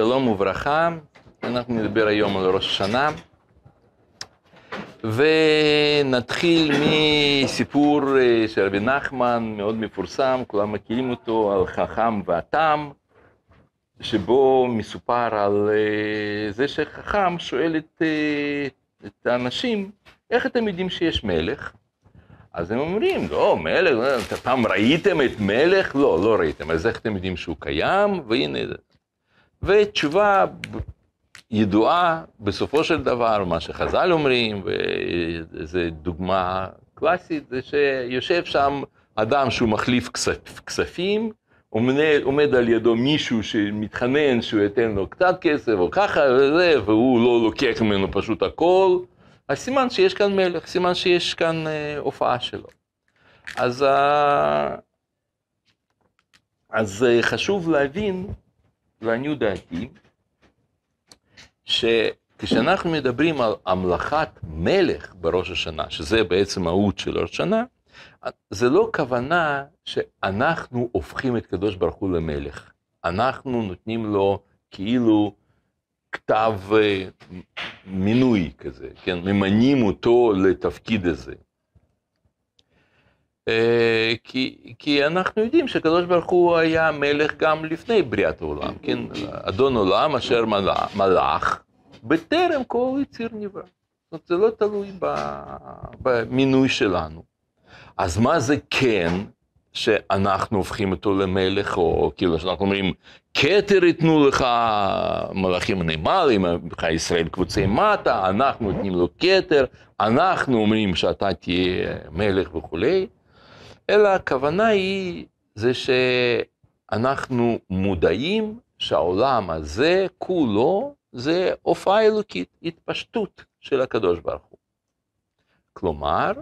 שלום וברכה, אנחנו נדבר היום על ראש השנה ונתחיל מסיפור אה, של רבי נחמן, מאוד מפורסם, כולם מכירים אותו, על חכם והתם, שבו מסופר על אה, זה שחכם שואל את, אה, את האנשים, איך אתם יודעים שיש מלך? אז הם אומרים, לא, מלך, פעם ראיתם את מלך? לא, לא ראיתם, אז איך אתם יודעים שהוא קיים? והנה, ותשובה ידועה בסופו של דבר, מה שחז"ל אומרים, וזו דוגמה קלאסית, זה שיושב שם אדם שהוא מחליף כספים, עומד, עומד על ידו מישהו שמתחנן שהוא ייתן לו קצת כסף או ככה וזה, והוא לא לוקח ממנו פשוט הכל, אז סימן שיש כאן מלך, סימן שיש כאן אה, הופעה שלו. אז, אה, אז אה, חשוב להבין, לעניות דעתי, שכשאנחנו מדברים על המלכת מלך בראש השנה, שזה בעצם מהות של ראש השנה, זה לא כוונה שאנחנו הופכים את קדוש ברוך הוא למלך. אנחנו נותנים לו כאילו כתב אה, מינוי כזה, כן? ממנים אותו לתפקיד הזה. אה, כי, כי אנחנו יודעים שקדוש ברוך הוא היה מלך גם לפני בריאת העולם, כן? אדון עולם אשר מלך בטרם כל יציר נברא. זאת אומרת, זה לא תלוי במינוי שלנו. אז מה זה כן שאנחנו הופכים אותו למלך, או כאילו שאנחנו אומרים, כתר ייתנו לך מלאכים נאמרים, לך ישראל קבוצי מטה, אנחנו נותנים לו כתר, אנחנו אומרים שאתה תהיה מלך וכולי, אלא הכוונה היא, זה שאנחנו מודעים שהעולם הזה כולו זה הופעה אלוקית, התפשטות של הקדוש ברוך הוא. כלומר,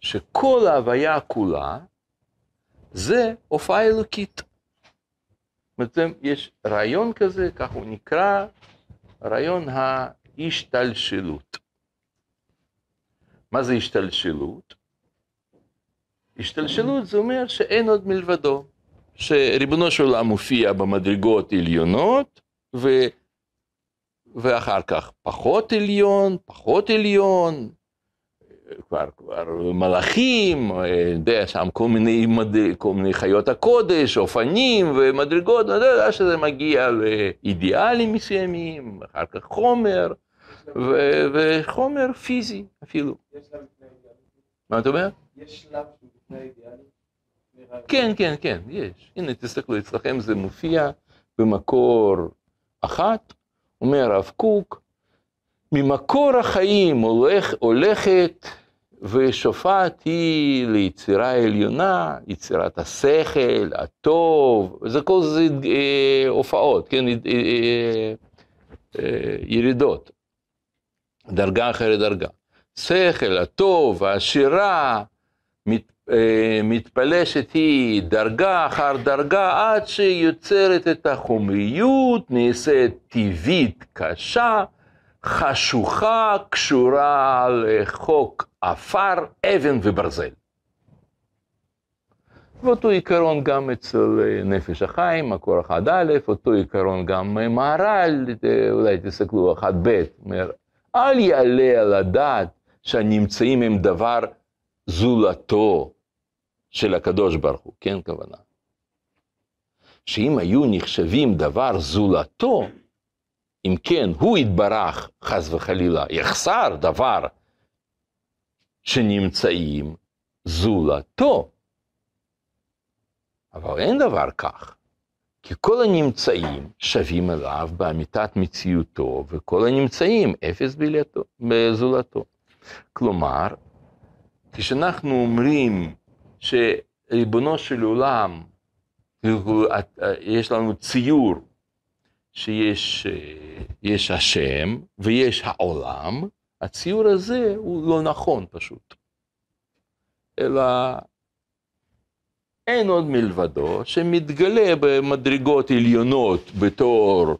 שכל ההוויה כולה זה הופעה אלוקית. זאת אומרת, יש רעיון כזה, כך הוא נקרא, רעיון ההשתלשלות. מה זה השתלשלות? השתלשלות זה אומר שאין עוד מלבדו, שריבונו של עולם מופיע במדרגות עליונות, ו... ואחר כך פחות עליון, פחות עליון, כבר, כבר מלאכים, יודע, שם כל מיני, מד... כל מיני חיות הקודש, אופנים ומדרגות, עד שזה מגיע לאידיאלים מסוימים, אחר כך חומר, ו... וחומר פיזי אפילו. מה אתה אומר? יש שלב? כן, כן, כן, יש. הנה, תסתכלו, אצלכם זה מופיע במקור אחת, אומר הרב קוק, ממקור החיים הולך, הולכת ושופעת היא ליצירה עליונה, יצירת השכל, הטוב, זה כל זה אה, הופעות, כן, אה, אה, אה, ירידות, דרגה אחרי דרגה. שכל, הטוב, אה, מתפלשת היא דרגה אחר דרגה עד שיוצרת את החומריות, נעשית טבעית קשה, חשוכה, קשורה לחוק עפר, אבן וברזל. ואותו עיקרון גם אצל אה, נפש החיים, מקור אחד א', אותו עיקרון גם מהר"ל, אה, אולי תסתכלו אחד ב', אומר, אל יעלה על הדעת שהנמצאים הם דבר זולתו של הקדוש ברוך הוא, כן כוונה? שאם היו נחשבים דבר זולתו, אם כן הוא יתברך חס וחלילה, יחסר דבר שנמצאים זולתו. אבל אין דבר כך, כי כל הנמצאים שווים אליו באמיתת מציאותו, וכל הנמצאים אפס בזולתו. כלומר, כשאנחנו אומרים שריבונו של עולם, יש לנו ציור שיש יש השם ויש העולם, הציור הזה הוא לא נכון פשוט. אלא אין עוד מלבדו שמתגלה במדרגות עליונות בתור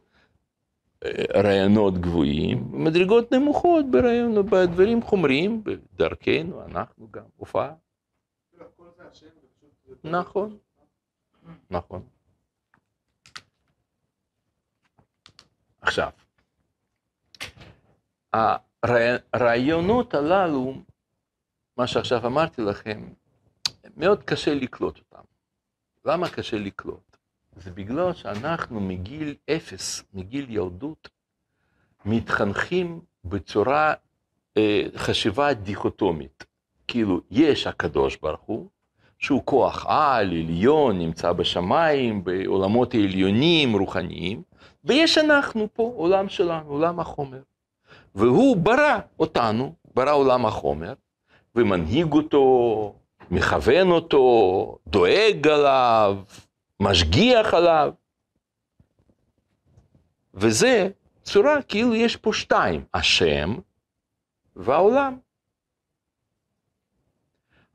אה, רעיונות גבוהים, מדרגות נמוכות ברעיונות, בדברים חומריים, בדרכנו, אנחנו גם, הופעה. נכון, נכון. עכשיו, הרעיונות הללו, מה שעכשיו אמרתי לכם, מאוד קשה לקלוט אותם. למה קשה לקלוט? זה בגלל שאנחנו מגיל אפס, מגיל ילדות, מתחנכים בצורה אה, חשיבה דיכוטומית. כאילו, יש הקדוש ברוך הוא, שהוא כוח על, עליון, נמצא בשמיים, בעולמות העליונים, רוחניים, ויש אנחנו פה, עולם שלנו, עולם החומר. והוא ברא אותנו, ברא עולם החומר, ומנהיג אותו, מכוון אותו, דואג עליו, משגיח עליו. וזה צורה כאילו יש פה שתיים, השם והעולם.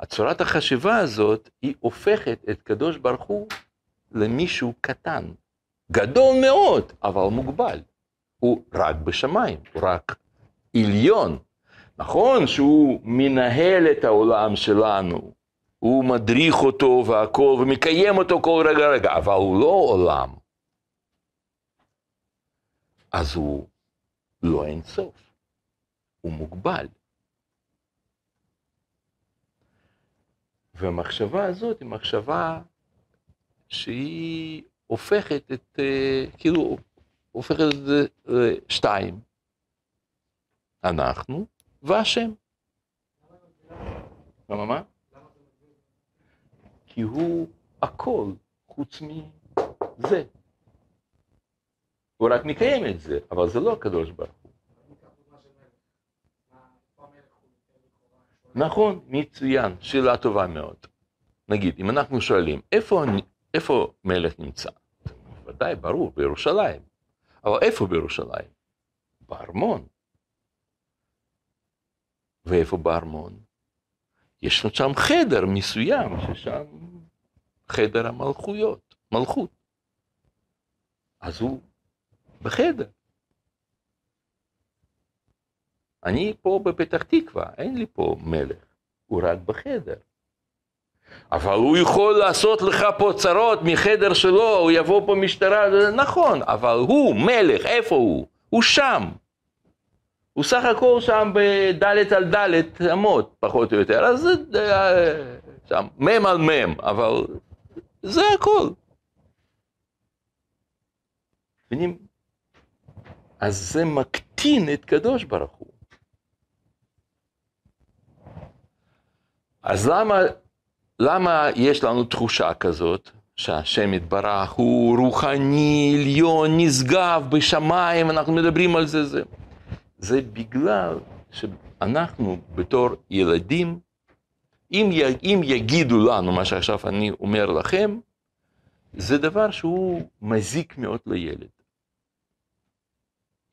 הצורת החשיבה הזאת, היא הופכת את קדוש ברוך הוא למישהו קטן, גדול מאוד, אבל מוגבל. הוא רק בשמיים, הוא רק עליון. נכון שהוא מנהל את העולם שלנו, הוא מדריך אותו והכל, ומקיים אותו כל רגע רגע, אבל הוא לא עולם. אז הוא לא אין סוף, הוא מוגבל. והמחשבה הזאת היא מחשבה שהיא הופכת את, אה, כאילו, הופכת את זה לשתיים. אנחנו והשם. למה מה? כי הוא הכל חוץ מזה. הוא רק מקיים את זה, אבל זה לא הקדוש ברוך נכון, מצוין, שאלה טובה מאוד. נגיד, אם אנחנו שואלים, איפה, איפה מלך נמצא? ודאי, ברור, בירושלים. אבל איפה בירושלים? בארמון. ואיפה בארמון? יש לנו שם חדר מסוים, ששם חדר המלכויות, מלכות. אז הוא בחדר. אני פה בפתח תקווה, אין לי פה מלך, הוא רק בחדר. אבל הוא יכול לעשות לך פה צרות מחדר שלו, הוא יבוא פה משטרה, נכון, אבל הוא מלך, איפה הוא? הוא שם. הוא סך הכל שם בדלת על דלת אמות, פחות או יותר, אז זה אה, שם, מם על מם, אבל זה הכל. אז זה מקטין את קדוש ברוך הוא. אז למה, למה יש לנו תחושה כזאת, שהשם יתברך הוא רוחני, עליון, נשגב בשמיים, אנחנו מדברים על זה, זה. זה בגלל שאנחנו בתור ילדים, אם, אם יגידו לנו מה שעכשיו אני אומר לכם, זה דבר שהוא מזיק מאוד לילד.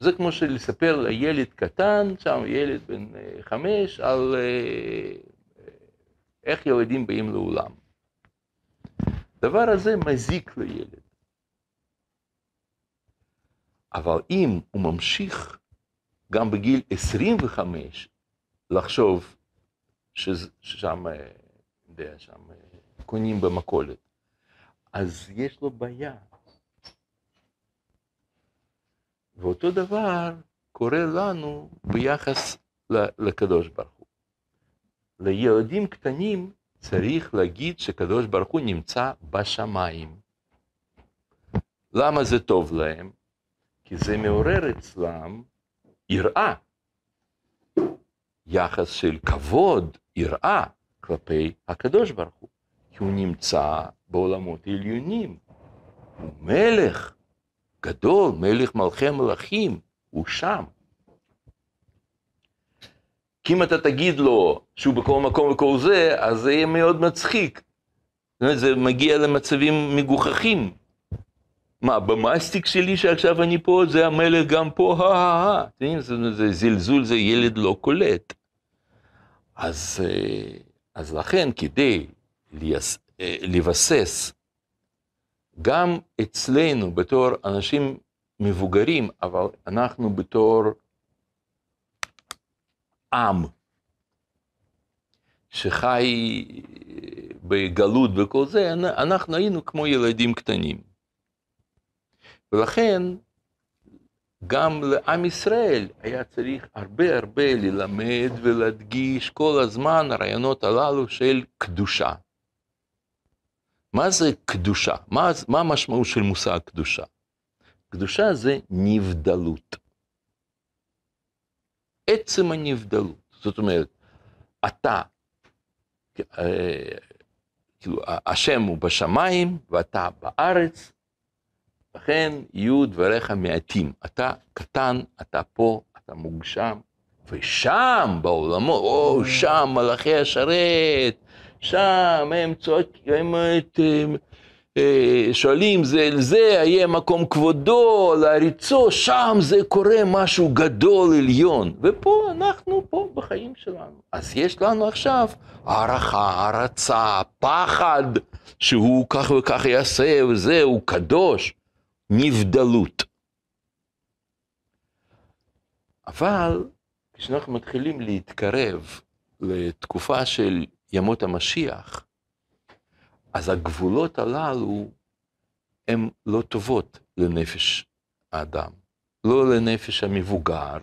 זה כמו שלספר לילד קטן, שם ילד בן אה, חמש, על אה, איך ילדים באים לעולם. הדבר הזה מזיק לילד. אבל אם הוא ממשיך גם בגיל 25 לחשוב ששם, אה, יודע, שם קונים במכולת, אז יש לו בעיה. ואותו דבר קורה לנו ביחס לקדוש ברוך. לילדים קטנים צריך להגיד שקדוש ברוך הוא נמצא בשמיים. למה זה טוב להם? כי זה מעורר אצלם יראה, יחס של כבוד, יראה, כלפי הקדוש ברוך הוא. כי הוא נמצא בעולמות עליונים. הוא מלך. גדול, מלך מלכי מלכים, הוא שם. כי אם אתה תגיד לו שהוא בכל מקום וכל זה, אז זה יהיה מאוד מצחיק. זה מגיע למצבים מגוחכים. מה, במאסטיק שלי שעכשיו אני פה, זה המלך גם פה, הא הא הא. זה, זה זלזול, זה ילד לא קולט. אז, אה, אז לכן, כדי אה, לבסס גם אצלנו בתור אנשים מבוגרים, אבל אנחנו בתור עם שחי בגלות וכל זה, אנחנו היינו כמו ילדים קטנים. ולכן גם לעם ישראל היה צריך הרבה הרבה ללמד ולהדגיש כל הזמן הרעיונות הללו של קדושה. מה זה קדושה? מה, מה המשמעות של מושג קדושה? קדושה זה נבדלות. עצם הנבדלות. זאת אומרת, אתה, אה, כאילו, השם הוא בשמיים ואתה בארץ, לכן יהיו דבריך מעטים. אתה קטן, אתה פה, אתה מוגשם, ושם בעולמות, או שם מלאכי השרת, שם הם צועקים, הם, שואלים זה אל זה, יהיה מקום כבודו, להריצו, שם זה קורה משהו גדול עליון. ופה אנחנו פה בחיים שלנו. אז יש לנו עכשיו הערכה, הערצה, פחד שהוא כך וכך יעשה וזה, הוא קדוש, נבדלות. אבל כשאנחנו מתחילים להתקרב לתקופה של ימות המשיח, אז הגבולות הללו הן לא טובות לנפש האדם. לא לנפש המבוגר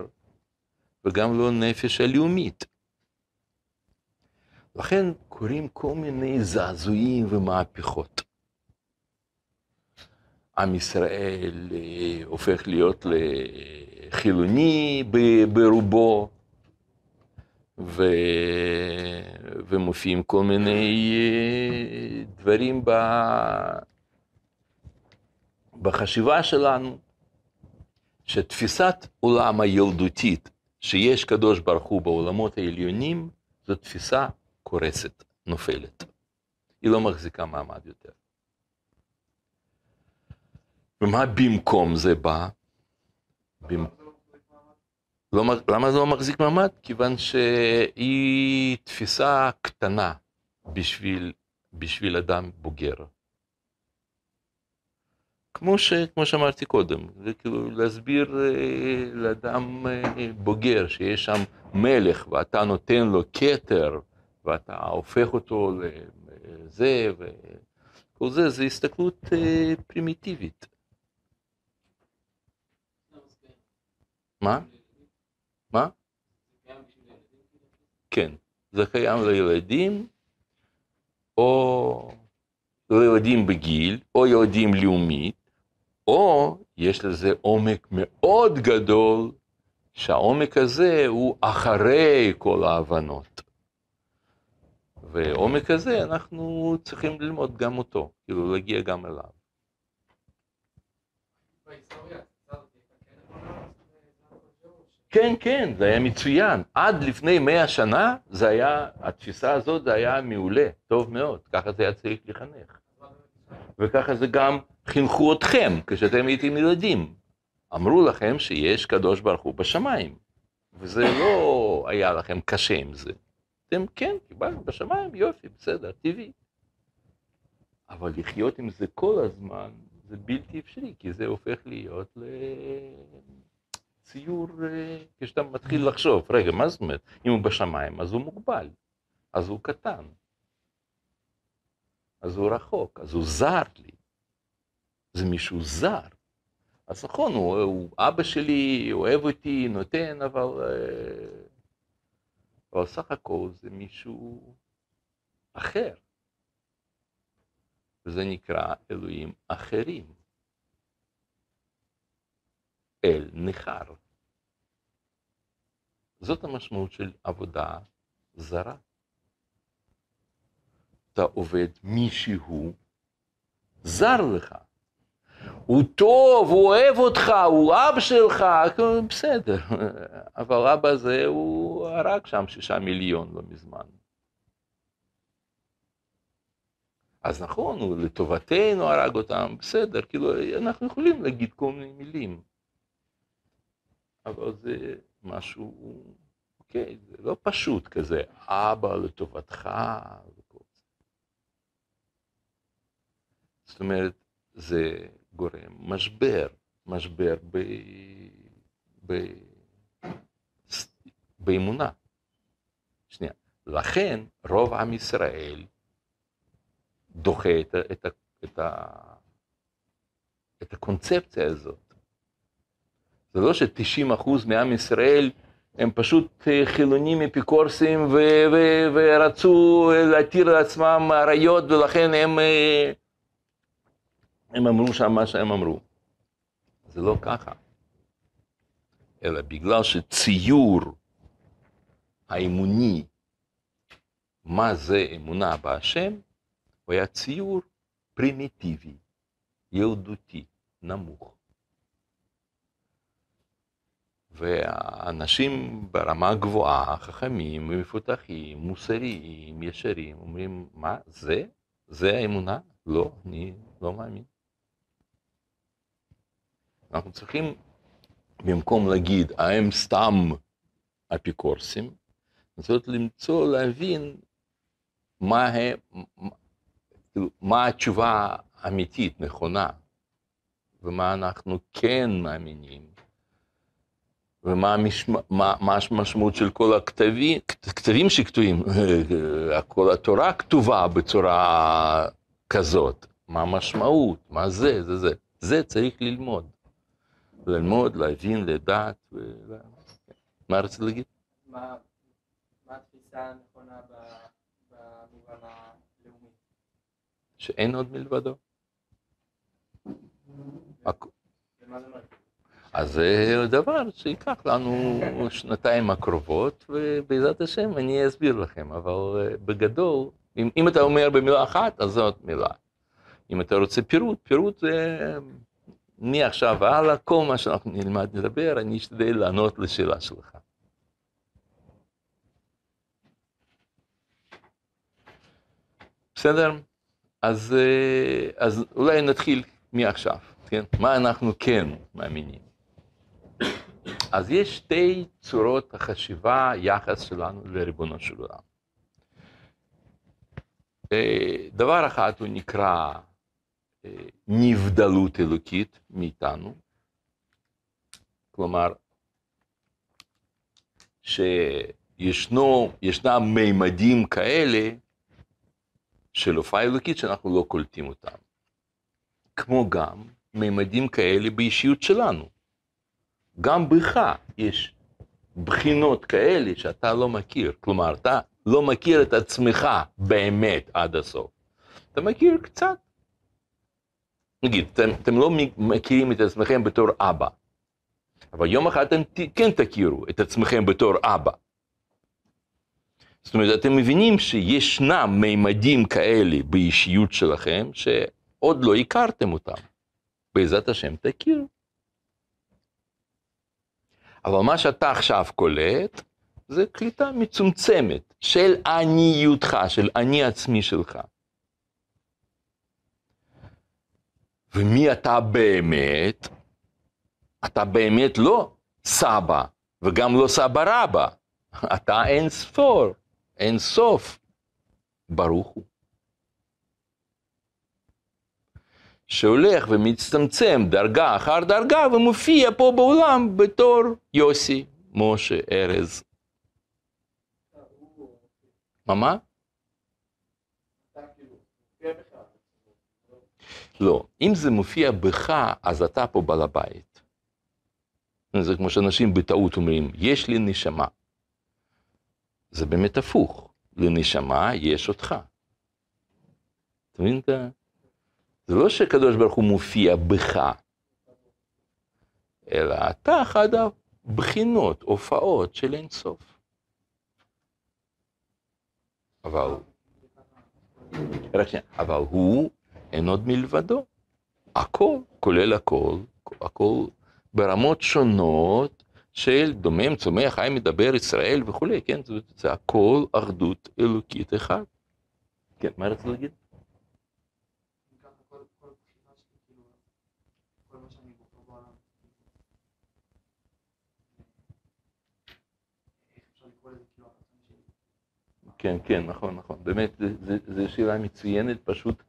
וגם לא לנפש הלאומית. לכן קורים כל מיני זעזועים ומהפכות. עם ישראל אה, הופך להיות לחילוני ברובו, ו... ומופיעים כל מיני אה, דברים ב... בחשיבה שלנו, שתפיסת עולם הילדותית, שיש קדוש ברוך הוא בעולמות העליונים, זו תפיסה קורסת, נופלת. היא לא מחזיקה מעמד יותר. ומה במקום זה בא? במקום... לא, למה זה לא מחזיק מעמד? כיוון שהיא תפיסה קטנה בשביל, בשביל אדם בוגר. כמו, ש, כמו שאמרתי קודם, זה כאילו להסביר אה, לאדם אה, בוגר שיש שם מלך ואתה נותן לו כתר ואתה הופך אותו לזה וכל זה, זה הסתכלות אה, פרימיטיבית. מה? מה? כן, זה קיים לילדים, או לילדים בגיל, או ילדים לאומית, או יש לזה עומק מאוד גדול, שהעומק הזה הוא אחרי כל ההבנות. ועומק הזה אנחנו צריכים ללמוד גם אותו, כאילו להגיע גם אליו. בהיסטוריה כן, כן, זה היה מצוין. עד לפני מאה שנה, זה היה, התפיסה הזאת, זה היה מעולה, טוב מאוד. ככה זה היה צריך לחנך. וככה זה גם חינכו אתכם כשאתם הייתם ילדים. אמרו לכם שיש קדוש ברוך הוא בשמיים. וזה לא היה לכם קשה עם זה. אתם כן, קיבלנו בשמיים, יופי, בסדר, טבעי. אבל לחיות עם זה כל הזמן, זה בלתי אפשרי, כי זה הופך להיות ל... ציור, אה, כשאתה מתחיל לחשוב, רגע, מה זאת אומרת? אם הוא בשמיים, אז הוא מוגבל, אז הוא קטן, אז הוא רחוק, אז הוא זר לי. זה מישהו זר. אז נכון, הוא, הוא אבא שלי, אוהב אותי, נותן, אבל... אה, אבל סך הכל זה מישהו אחר. וזה נקרא אלוהים אחרים. אל ניכר. זאת המשמעות של עבודה זרה. אתה עובד מישהו זר לך. הוא טוב, הוא אוהב אותך, הוא אב שלך, בסדר. אבל אבא הזה, הוא הרג שם שישה מיליון לא מזמן. אז נכון, הוא לטובתנו הרג אותם, בסדר, כאילו, אנחנו יכולים להגיד כל מיני מילים. אבל זה משהו, אוקיי, זה לא פשוט כזה, אבא לטובתך וכל זה. זאת אומרת, זה גורם משבר, משבר ב... ב... באמונה. שנייה. לכן רוב עם ישראל דוחה את, את, את, את הקונספציה הזאת. זה לא ש-90% מעם ישראל הם פשוט אה, חילונים אפיקורסים ו- ו- ורצו להתיר לעצמם עריות ולכן הם, אה, הם אמרו שם מה שהם אמרו. זה לא ככה. אלא בגלל שציור האמוני, מה זה אמונה בהשם, הוא היה ציור פרימיטיבי, ילדותי, נמוך. והאנשים ברמה גבוהה, חכמים, מפותחים, מוסריים, ישרים, אומרים, מה, זה? זה האמונה? לא, אני לא מאמין. אנחנו צריכים, במקום להגיד, הם סתם אפיקורסים, לנסות למצוא, להבין מה, הם, כאילו, מה התשובה האמיתית, נכונה, ומה אנחנו כן מאמינים. ומה המשמע, מה, מה המשמעות של כל הכתבים, כתבים שכתובים, כל התורה כתובה בצורה כזאת, מה המשמעות, מה זה, זה, זה, זה צריך ללמוד. ללמוד, להבין, לדעת, ו... מה רצית להגיד? מה התפיסה הנכונה במובן הלאומי? שאין עוד מלבדו. ומה זה אומר? אז זה דבר שייקח לנו שנתיים הקרובות, ובעזרת השם אני אסביר לכם, אבל אה, בגדול, אם, אם אתה אומר במילה אחת, אז זאת מילה. אם אתה רוצה פירוט, פירוט זה מעכשיו והלאה, כל מה שאנחנו נלמד לדבר, אני אשתדל לענות לשאלה שלך. בסדר? אז, אה, אז אולי נתחיל מעכשיו, כן? מה אנחנו כן מאמינים? אז יש שתי צורות החשיבה, יחס שלנו לריבונו של עולם. אה, דבר אחד הוא נקרא אה, נבדלות אלוקית מאיתנו, כלומר, שישנו, ישנם מימדים כאלה של הופעה אלוקית שאנחנו לא קולטים אותם. כמו גם מימדים כאלה באישיות שלנו. גם בך יש בחינות כאלה שאתה לא מכיר. כלומר, אתה לא מכיר את עצמך באמת עד הסוף. אתה מכיר קצת. נגיד, אתם, אתם לא מכירים את עצמכם בתור אבא, אבל יום אחד אתם כן תכירו את עצמכם בתור אבא. זאת אומרת, אתם מבינים שישנם מימדים כאלה באישיות שלכם, שעוד לא הכרתם אותם. בעזרת השם תכירו. אבל מה שאתה עכשיו קולט, זה קליטה מצומצמת של עניותך, של אני עצמי שלך. ומי אתה באמת? אתה באמת לא סבא, וגם לא סבא רבא. אתה אין ספור, אין סוף. ברוך הוא. שהולך ומצטמצם דרגה אחר דרגה ומופיע פה בעולם בתור יוסי, משה, ארז. מה מה? לא. אם זה מופיע בך, אז אתה פה בעל הבית. זה כמו שאנשים בטעות אומרים, יש לי נשמה. זה באמת הפוך. לנשמה יש אותך. אתה מבין את ה... זה לא שקדוש ברוך הוא מופיע בך, אלא אתה אחד הבחינות, הופעות של אין סוף. אבל, רק שנייה, אבל הוא אין עוד מלבדו. הכל, כולל הכל, הכל ברמות שונות של דומם, צומח, חי, מדבר, ישראל וכולי, כן? זה, זה הכל אחדות אלוקית אחת. כן, מה רצית להגיד? אם ככה, כל כל בחינה שלי, כאילו, כל מה שאני בוחר בעולם. איך אפשר לקרוא לזה כאילו הרצון שלי? כן, כן, נכון, נכון. באמת, זו שאלה מצוינת, פשוט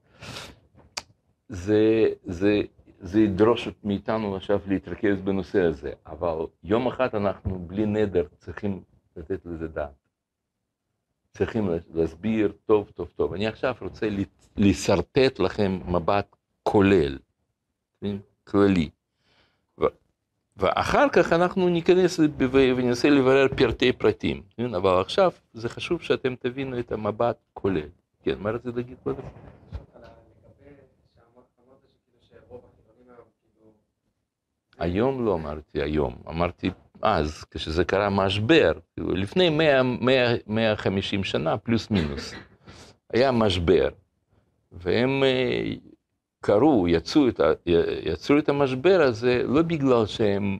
זה, זה, זה ידרוש מאיתנו עכשיו להתרכז בנושא הזה, אבל יום אחד אנחנו בלי נדר צריכים לתת לזה דעת. צריכים להסביר טוב, טוב, טוב. אני עכשיו רוצה לשרטט לכם מבט כולל, כללי. ואחר כך אנחנו ניכנס וננסה לברר פרטי פרטים, כן? אבל עכשיו זה חשוב שאתם תבינו את המבט כולל. כן, מה רצית להגיד קודם? היום לא אמרתי היום, אמרתי אז, כשזה קרה משבר, לפני 100, 100, 150 שנה, פלוס מינוס, היה משבר, והם קראו, יצרו את, יצרו את המשבר הזה לא בגלל שהם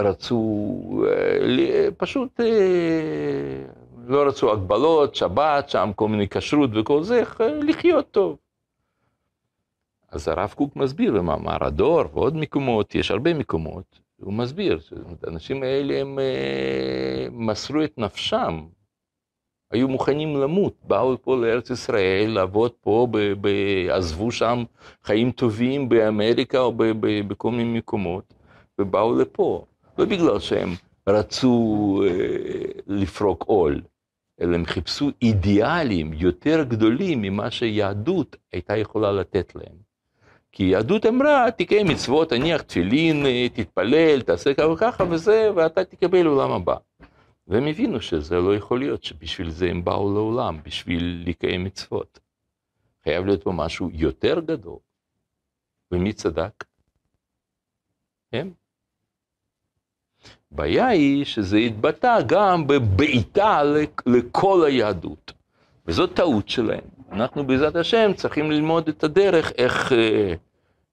רצו, אה, פשוט אה, לא רצו הגבלות, שבת, שם כל מיני כשרות וכל זה, אה, לחיות טוב. אז הרב קוק מסביר במאמר הדור ועוד מקומות, יש הרבה מקומות, הוא מסביר, שהאנשים האלה הם מסרו את נפשם, היו מוכנים למות, באו פה לארץ ישראל, לעבוד פה, ב- ב- עזבו שם חיים טובים באמריקה או ב- ב- בכל מיני מקומות, ובאו לפה, לא בגלל שהם רצו אה, לפרוק עול, אלא הם חיפשו אידיאלים יותר גדולים ממה שיהדות הייתה יכולה לתת להם. כי יהדות אמרה, תקיים מצוות, תניח תפילין, אה, תתפלל, תעשה ככה וככה וזה, ואתה תקבל עולם הבא. והם הבינו שזה לא יכול להיות, שבשביל זה הם באו לעולם, בשביל לקיים מצוות. חייב להיות פה משהו יותר גדול. ומי צדק? הם. הבעיה היא שזה התבטא גם בבעיטה לכ- לכל היהדות. וזאת טעות שלהם. אנחנו בעזרת השם צריכים ללמוד את הדרך איך, אה,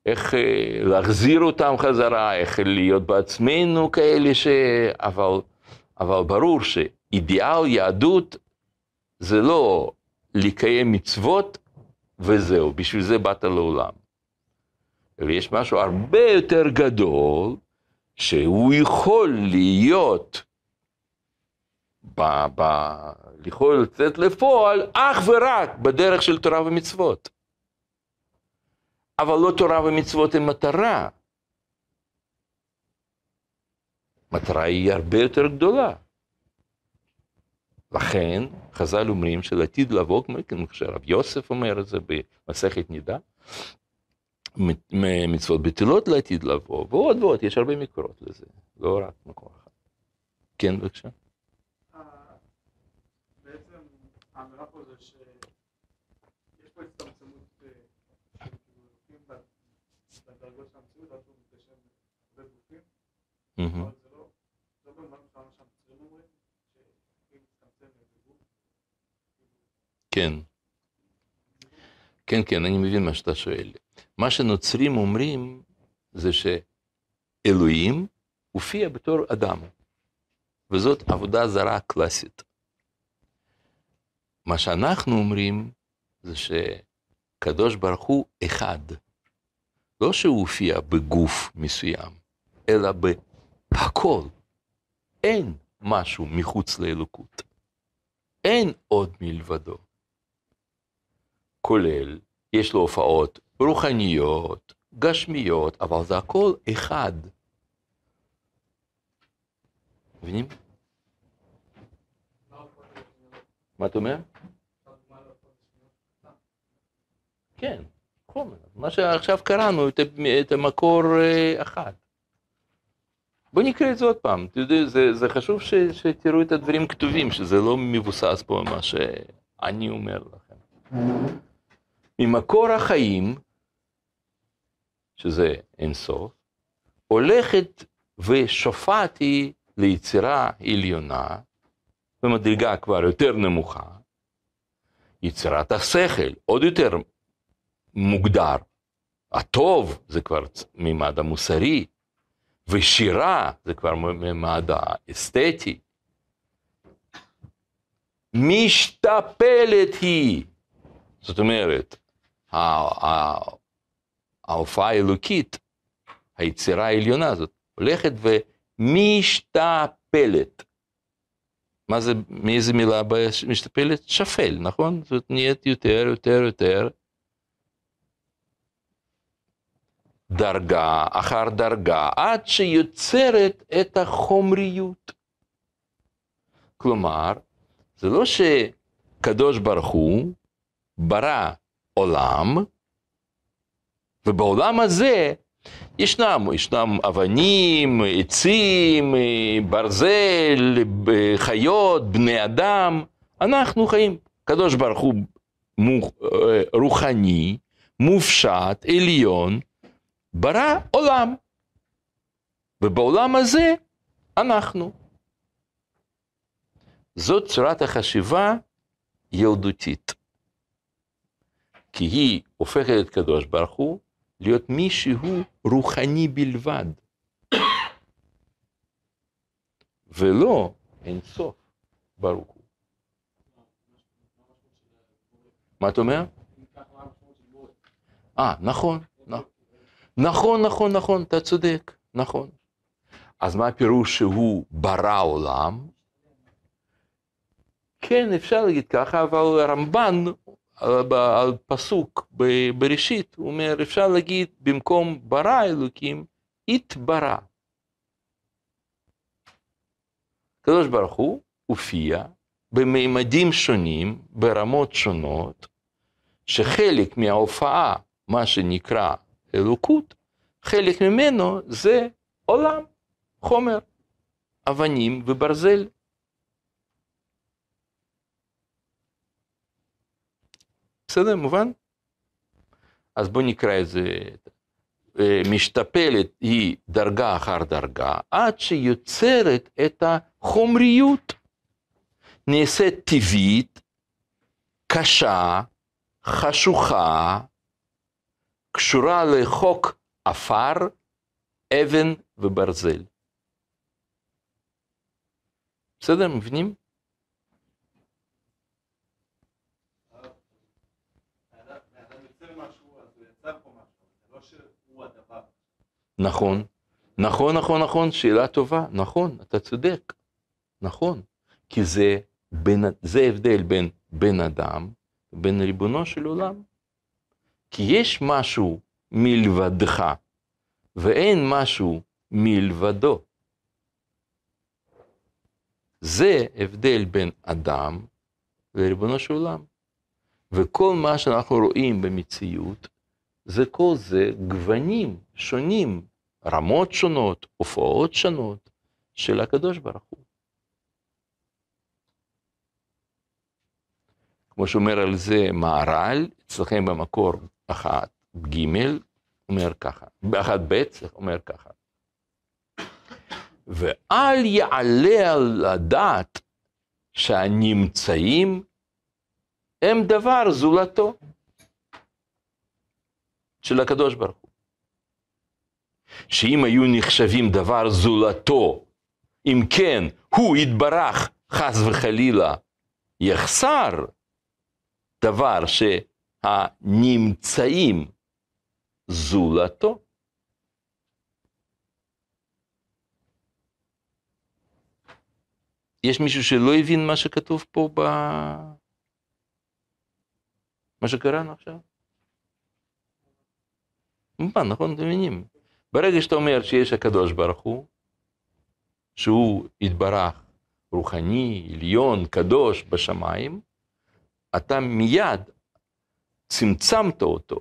איך אה, להחזיר אותם חזרה, איך להיות בעצמנו כאלה ש... אבל, אבל ברור שאידיאל יהדות זה לא לקיים מצוות וזהו, בשביל זה באת לעולם. אלא יש משהו הרבה יותר גדול, שהוא יכול להיות ב, ב, יכול לצאת לפועל אך ורק בדרך של תורה ומצוות. אבל לא תורה ומצוות הם מטרה. מטרה היא הרבה יותר גדולה. לכן חז"ל אומרים שלעתיד לבוא, כמו שרב יוסף אומר את זה במסכת נידה, מצוות בטלות לעתיד לבוא, ועוד ועוד, יש הרבה מקורות לזה, לא רק מקור אחד. כן, בבקשה. ה- בעצם האמירה פה זה שיש פה הצטמצמות אה, של כאילו אלוקים ב- בדרגות של המציאות, עד שהוא מתגשם הרבה גופים, מהמם. אבל זה לא, לא במובן מסוים מה שהמצרים אומרים, שאם מצטמצם לאיזה גוף, כן. כן, כן, אני מבין מה שאתה שואל. מה שנוצרים אומרים זה שאלוהים הופיע בתור אדם, וזאת עבודה זרה קלאסית. מה שאנחנו אומרים זה שקדוש ברוך הוא אחד. לא שהוא הופיע בגוף מסוים, אלא בהכל. אין משהו מחוץ לאלוקות. אין עוד מלבדו. כולל, יש לו הופעות רוחניות, גשמיות, אבל זה הכל אחד. מבינים? מה אתה אומר? כן, חומר. מה שעכשיו קראנו, את, את המקור אה, אחד. בואו נקרא את זה עוד פעם. אתה יודע, זה, זה חשוב ש, שתראו את הדברים כתובים, שזה לא מבוסס פה מה שאני אומר לכם. ממקור החיים, שזה אינסוף, הולכת ושופעת היא ליצירה עליונה, במדרגה כבר יותר נמוכה, יצירת השכל, עוד יותר מוגדר. הטוב זה כבר מימד המוסרי, ושירה זה כבר מימד האסתטי. משתפלת היא, זאת אומרת, ההופעה האלוקית, היצירה העליונה הזאת, הולכת ומשתפלת. מה זה, מאיזה מילה משתפלת? שפל, נכון? זאת נהיית יותר, יותר, יותר. דרגה אחר דרגה, עד שיוצרת את החומריות. כלומר, זה לא שקדוש ברוך הוא ברא עולם, ובעולם הזה ישנם, ישנם אבנים, עצים, ברזל, חיות, בני אדם, אנחנו חיים. הקדוש ברוך הוא רוחני, מופשט, עליון, ברא עולם. ובעולם הזה אנחנו. זאת צורת החשיבה ילדותית. כי היא הופכת את קדוש ברוך הוא להיות מישהו רוחני בלבד. ולא אין סוף ברוך הוא. מה אתה אומר? אה, נכון, נכון, נכון, נכון, אתה צודק, נכון. אז מה הפירוש שהוא ברא עולם? כן, אפשר להגיד ככה, אבל רמב"ן על, על פסוק בראשית, הוא אומר, אפשר להגיד במקום ברא אלוקים, התברא. הקדוש ברוך הוא הופיע בממדים שונים, ברמות שונות, שחלק מההופעה, מה שנקרא אלוקות, חלק ממנו זה עולם, חומר, אבנים וברזל. מובן? אז בואו נקרא את זה. אה, משתפלת היא דרגה אחר דרגה, עד שיוצרת את החומריות. נעשית טבעית, קשה, חשוכה, קשורה לחוק עפר, אבן וברזל. בסדר, מבינים? נכון, נכון, נכון, נכון, שאלה טובה, נכון, אתה צודק, נכון, כי זה, בין, זה הבדל בין בן אדם ובין ריבונו של עולם. כי יש משהו מלבדך, ואין משהו מלבדו. זה הבדל בין אדם לריבונו של עולם. וכל מה שאנחנו רואים במציאות, זה כל זה גוונים שונים, רמות שונות, הופעות שונות של הקדוש ברוך הוא. כמו שאומר על זה מהר"ל, אצלכם במקור אחת ג', אומר ככה, באחת ב', אומר ככה. ואל יעלה על הדעת שהנמצאים הם דבר זולתו. של הקדוש ברוך הוא. שאם היו נחשבים דבר זולתו, אם כן הוא יתברך חס וחלילה יחסר דבר שהנמצאים זולתו. יש מישהו שלא הבין מה שכתוב פה ב... מה שקראנו עכשיו? מובן, נכון? אתם מבינים? ברגע שאתה אומר שיש הקדוש ברוך הוא, שהוא יתברך רוחני, עליון, קדוש בשמיים, אתה מיד צמצמת אותו.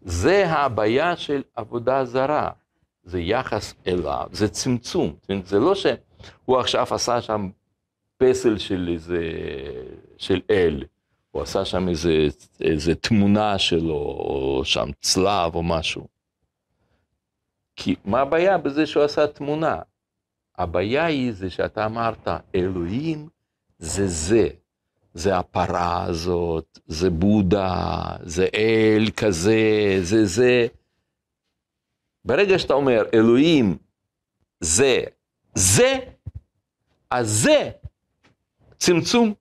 זה הבעיה של עבודה זרה, זה יחס אליו, זה צמצום. זה לא שהוא עכשיו עשה שם פסל של איזה, של אל. הוא עשה שם איזה, איזה תמונה שלו, או שם צלב או משהו. כי מה הבעיה בזה שהוא עשה תמונה? הבעיה היא זה שאתה אמרת, אלוהים זה זה. זה הפרה הזאת, זה בודה, זה אל כזה, זה זה. ברגע שאתה אומר, אלוהים זה זה, אז זה צמצום.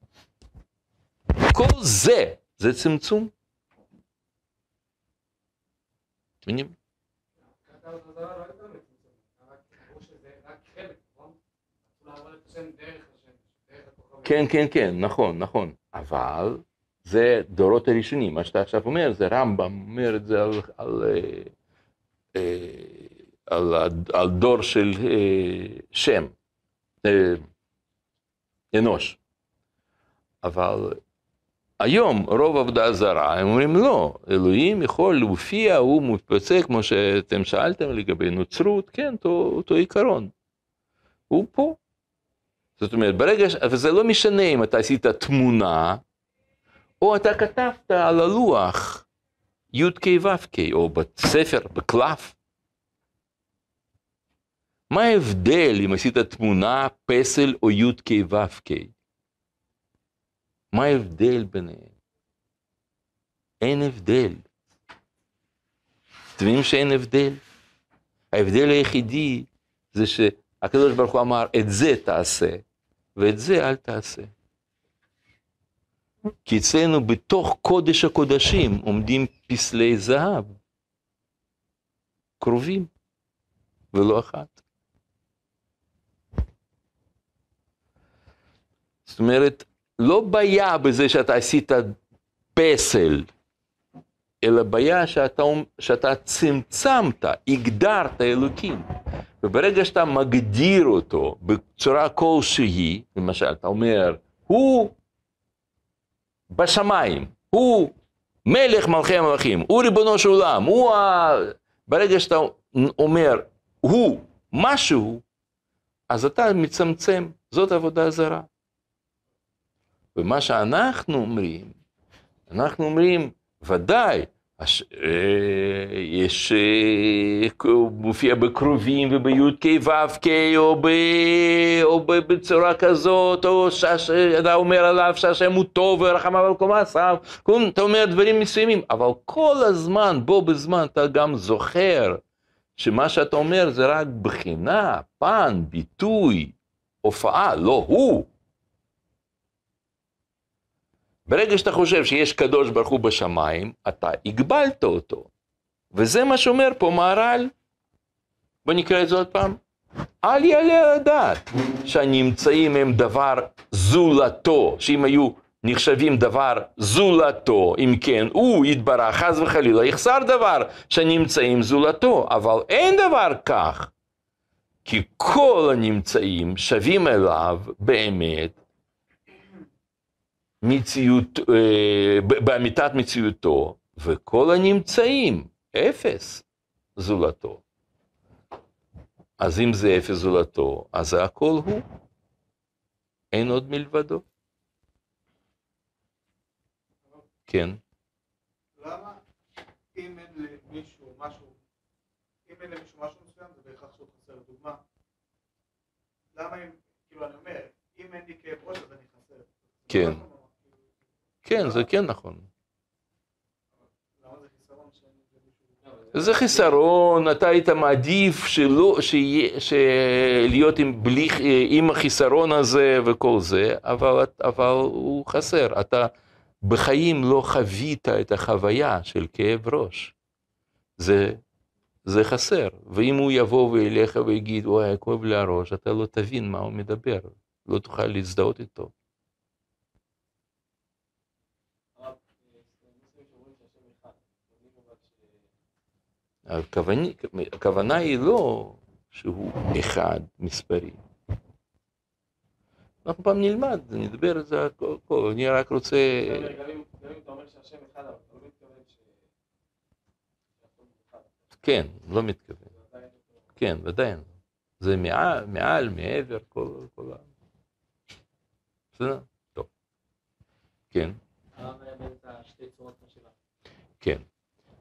כל זה, זה צמצום. מבינים? כן, כן, כן, נכון, נכון. אבל זה דורות הראשונים, מה שאתה עכשיו אומר, זה רמב"ם אומר את זה על, על, אה, אה, על, על, דור של אה, שם, אנוש. אבל היום רוב עבודה זרה, הם אומרים לא, אלוהים יכול להופיע, הוא מתפצל, כמו שאתם שאלתם לגבי נוצרות, כן, אותו, אותו עיקרון. הוא פה. זאת אומרת, ברגע, ש... וזה לא משנה אם אתה עשית תמונה, או אתה כתבת על הלוח י"ק ו"ק, או בספר, בקלף. מה ההבדל אם עשית תמונה, פסל או י"ק ו"ק? מה ההבדל ביניהם? אין הבדל. אתם מבינים שאין הבדל? ההבדל היחידי זה שהקדוש ברוך הוא אמר, את זה תעשה, ואת זה אל תעשה. כי אצלנו בתוך קודש הקודשים עומדים פסלי זהב, קרובים, ולא אחת. זאת אומרת, לא בעיה בזה שאתה עשית פסל, אלא בעיה שאתה, שאתה צמצמת, הגדרת אלוקים. וברגע שאתה מגדיר אותו בצורה כלשהי, למשל, אתה אומר, הוא בשמיים, הוא מלך מלכי המלכים, הוא ריבונו של עולם, הוא ה... ברגע שאתה אומר, הוא משהו, אז אתה מצמצם, זאת עבודה זרה. ומה שאנחנו אומרים, אנחנו אומרים, ודאי, הש... אה, יש, אה, מופיע בקרובים ובי"ק ו"ק או, ב... או. בצורה כזאת, או שאתה אומר עליו שהשם הוא טוב ורחמיו על כל מעשיו, אתה אומר דברים מסוימים, אבל כל הזמן, בו בזמן, אתה גם זוכר שמה שאתה אומר זה רק בחינה, פן, ביטוי, הופעה, לא הוא. ברגע שאתה חושב שיש קדוש ברוך הוא בשמיים, אתה הגבלת אותו. וזה מה שאומר פה מהר"ל. בוא נקרא את זה עוד פעם. אל יעלה על הדעת שהנמצאים הם דבר זולתו, שאם היו נחשבים דבר זולתו, אם כן, הוא יתברך, חס וחלילה, יחסר דבר שנמצאים זולתו, אבל אין דבר כך, כי כל הנמצאים שווים אליו באמת מציאות, אה, באמיתת מציאותו, וכל הנמצאים, אפס זולתו. אז אם זה אפס זולתו, אז זה הכל הוא. אין עוד מלבדו. כן. למה אם אין למישהו משהו, אם אין למישהו משהו מסוים, זה בהכרח שהוא חסר. דוגמה, למה אם, כאילו אני אומר, אם אין לי כאב ראש אז אני חסר. כן. כן, זה כן נכון. זה חיסרון, אתה היית מעדיף שלא, שיה, עם, בלי, עם החיסרון הזה וכל זה, אבל, אבל הוא חסר. אתה בחיים לא חווית את החוויה של כאב ראש. זה, זה חסר. ואם הוא יבוא ואליך ויגיד, וואי, כואב לי הראש, אתה לא תבין מה הוא מדבר, לא תוכל להזדהות איתו. הכוונה, הכוונה היא לא שהוא אחד מספרי. אנחנו פעם נלמד, נדבר על זה הכל, אני רק רוצה... כן, לא מתכוון. כן, ודאי. זה מעל, מעל, מעבר, כל ה... בסדר? טוב. כן. כן.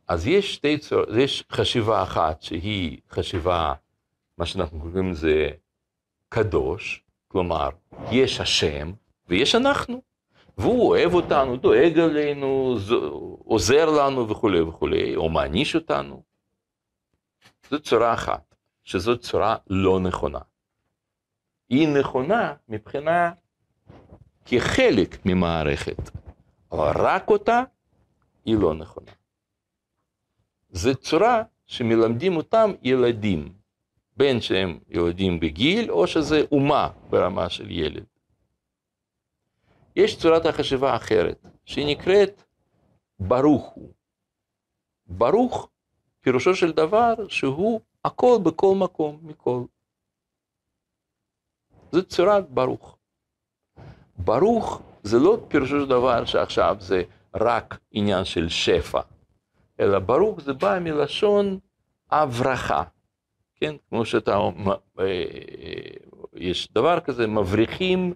אז יש שתי צורות, יש חשיבה אחת שהיא חשיבה, מה שאנחנו קוראים לזה קדוש, כלומר, יש השם ויש אנחנו, והוא אוהב אותנו, דואג עלינו, עוזר לנו וכולי וכולי, או מעניש אותנו. זו צורה אחת, שזו צורה לא נכונה. היא נכונה מבחינה כחלק ממערכת, אבל רק אותה היא לא נכונה. זה צורה שמלמדים אותם ילדים, בין שהם ילדים בגיל או שזה אומה ברמה של ילד. יש צורת החשיבה אחרת, שהיא נקראת ברוך הוא. ברוך פירושו של דבר שהוא הכל בכל מקום, מכל. זו צורת ברוך. ברוך זה לא פירושו של דבר שעכשיו זה רק עניין של שפע, אלא ברוך זה בא מלשון הברכה, כן? כמו שאתה אה, יש דבר כזה, מבריחים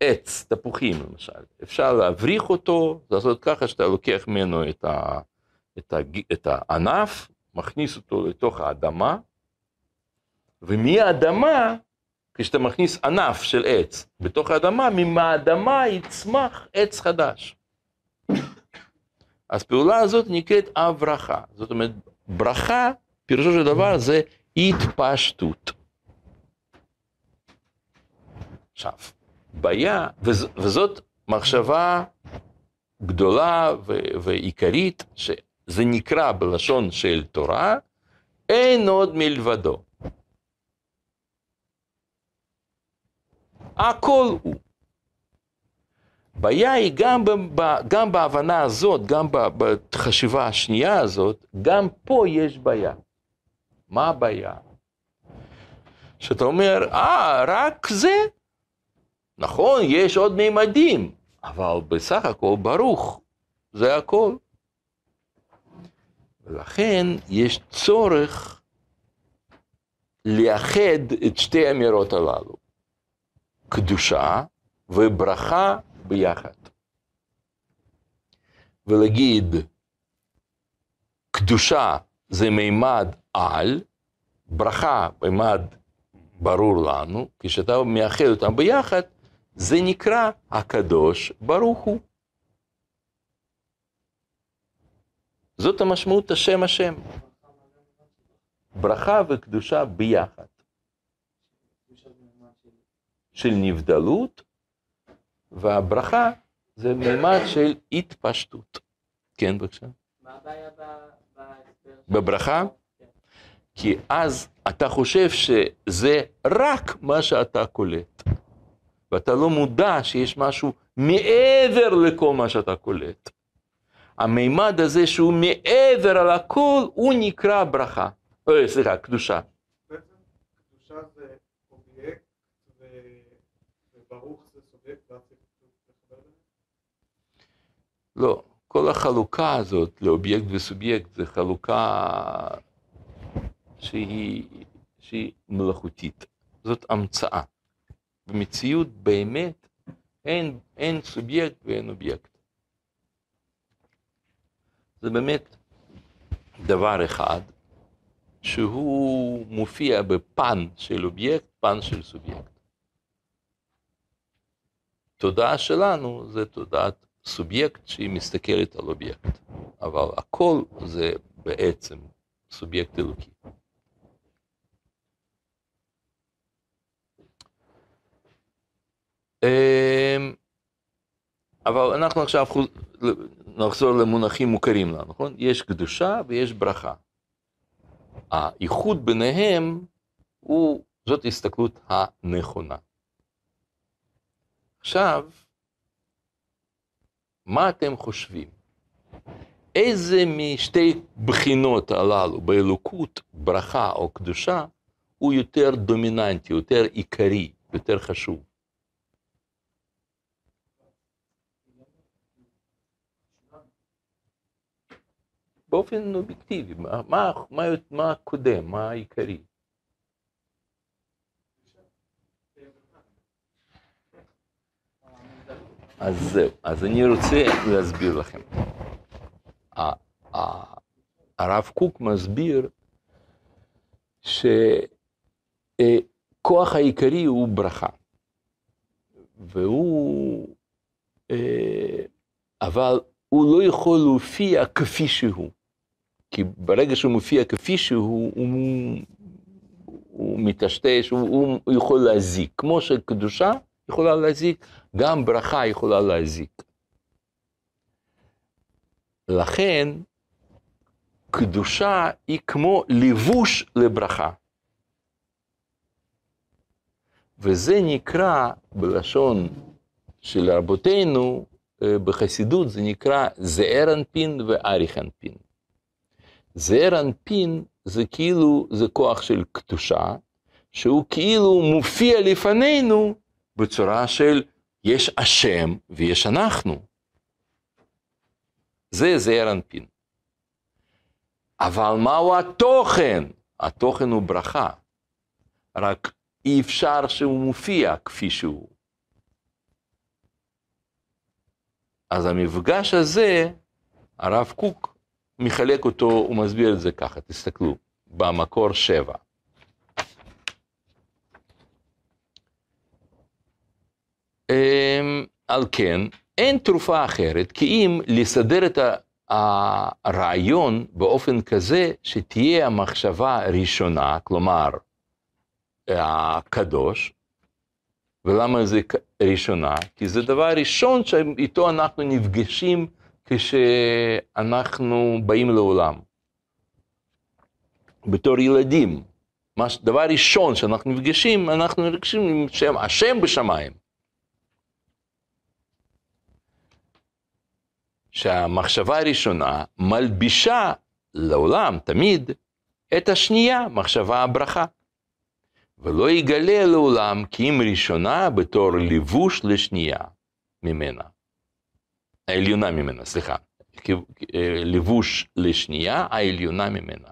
עץ, תפוחים למשל. אפשר להבריח אותו, לעשות ככה שאתה לוקח ממנו את, ה, את, ה, את הענף, מכניס אותו לתוך האדמה, ומהאדמה, כשאתה מכניס ענף של עץ בתוך האדמה, מהאדמה יצמח עץ חדש. אז פעולה הזאת נקראת הברכה. זאת אומרת, ברכה, פירושו של דבר זה התפשטות. עכשיו, בעיה, וזאת מחשבה גדולה ועיקרית, שזה נקרא בלשון של תורה, אין עוד מלבדו. הכל הוא. בעיה היא גם, ב, גם בהבנה הזאת, גם בחשיבה השנייה הזאת, גם פה יש בעיה. מה הבעיה? שאתה אומר, אה, רק זה? נכון, יש עוד מימדים, אבל בסך הכל ברוך, זה הכל. ולכן יש צורך לאחד את שתי האמירות הללו, קדושה וברכה ביחד. ולהגיד, קדושה זה מימד על, ברכה מימד ברור לנו, כשאתה מאחד אותם ביחד, זה נקרא הקדוש ברוך הוא. זאת המשמעות השם השם. ברכה וקדושה ביחד. של נבדלות, והברכה זה מימד של התפשטות. כן, בבקשה. מה הבעיה בהסבר? בברכה? כי אז אתה חושב שזה רק מה שאתה קולט. ואתה לא מודע שיש משהו מעבר לכל מה שאתה קולט. המימד הזה שהוא מעבר על הכל, הוא נקרא ברכה. אוי, סליחה, קדושה. בעצם קדושה זה אובייקט ו- וברוך זה סובייקט, ואז צריך לחבר ביניהם? לא, כל החלוקה הזאת לאובייקט וסובייקט זה חלוקה שהיא, שהיא מלאכותית. זאת המצאה. במציאות באמת אין, אין סובייקט ואין אובייקט. זה באמת דבר אחד שהוא מופיע בפן של אובייקט, פן של סובייקט. תודעה שלנו זה תודעת סובייקט שהיא מסתכלת על אובייקט, אבל הכל זה בעצם סובייקט אלוקי. אמ, אבל אנחנו עכשיו נחזור למונחים מוכרים לנו, נכון? יש קדושה ויש ברכה. האיחוד ביניהם הוא, זאת הסתכלות הנכונה. עכשיו, מה אתם חושבים? איזה משתי בחינות הללו באלוקות, ברכה או קדושה, הוא יותר דומיננטי, יותר עיקרי, יותר חשוב? באופן אובייקטיבי, מה, מה, מה, מה קודם, מה העיקרי? אז זהו, אז אני רוצה להסביר לכם. הרב קוק מסביר שכוח העיקרי הוא ברכה. והוא, אה, אבל הוא לא יכול להופיע כפי שהוא. כי ברגע שהוא מופיע כפי שהוא, הוא, הוא מטשטש, הוא, הוא יכול להזיק. כמו שקדושה יכולה להזיק, גם ברכה יכולה להזיק. לכן, קדושה היא כמו לבוש לברכה. וזה נקרא בלשון של רבותינו, אה, בחסידות זה נקרא זעיר אנפין ואריך אנפין. זעיר אנפין זה כאילו, זה כוח של קדושה, שהוא כאילו מופיע לפנינו בצורה של יש השם ויש אנחנו. זה זעיר אנפין. אבל מהו התוכן? התוכן הוא ברכה. רק אי אפשר שהוא מופיע כפי שהוא. אז המפגש הזה, הרב קוק מחלק אותו, הוא מסביר את זה ככה, תסתכלו, במקור שבע. על כן, אין תרופה אחרת כי אם לסדר את הרעיון באופן כזה שתהיה המחשבה ראשונה, כלומר, הקדוש, ולמה זה ראשונה? כי זה דבר ראשון שאיתו אנחנו נפגשים כשאנחנו באים לעולם. בתור ילדים, דבר ראשון שאנחנו נפגשים, אנחנו נפגשים עם שם, השם בשמיים. שהמחשבה הראשונה מלבישה לעולם תמיד את השנייה, מחשבה הברכה. ולא יגלה לעולם כי אם ראשונה בתור לבוש לשנייה ממנה. העליונה ממנה, סליחה. לבוש לשנייה העליונה ממנה.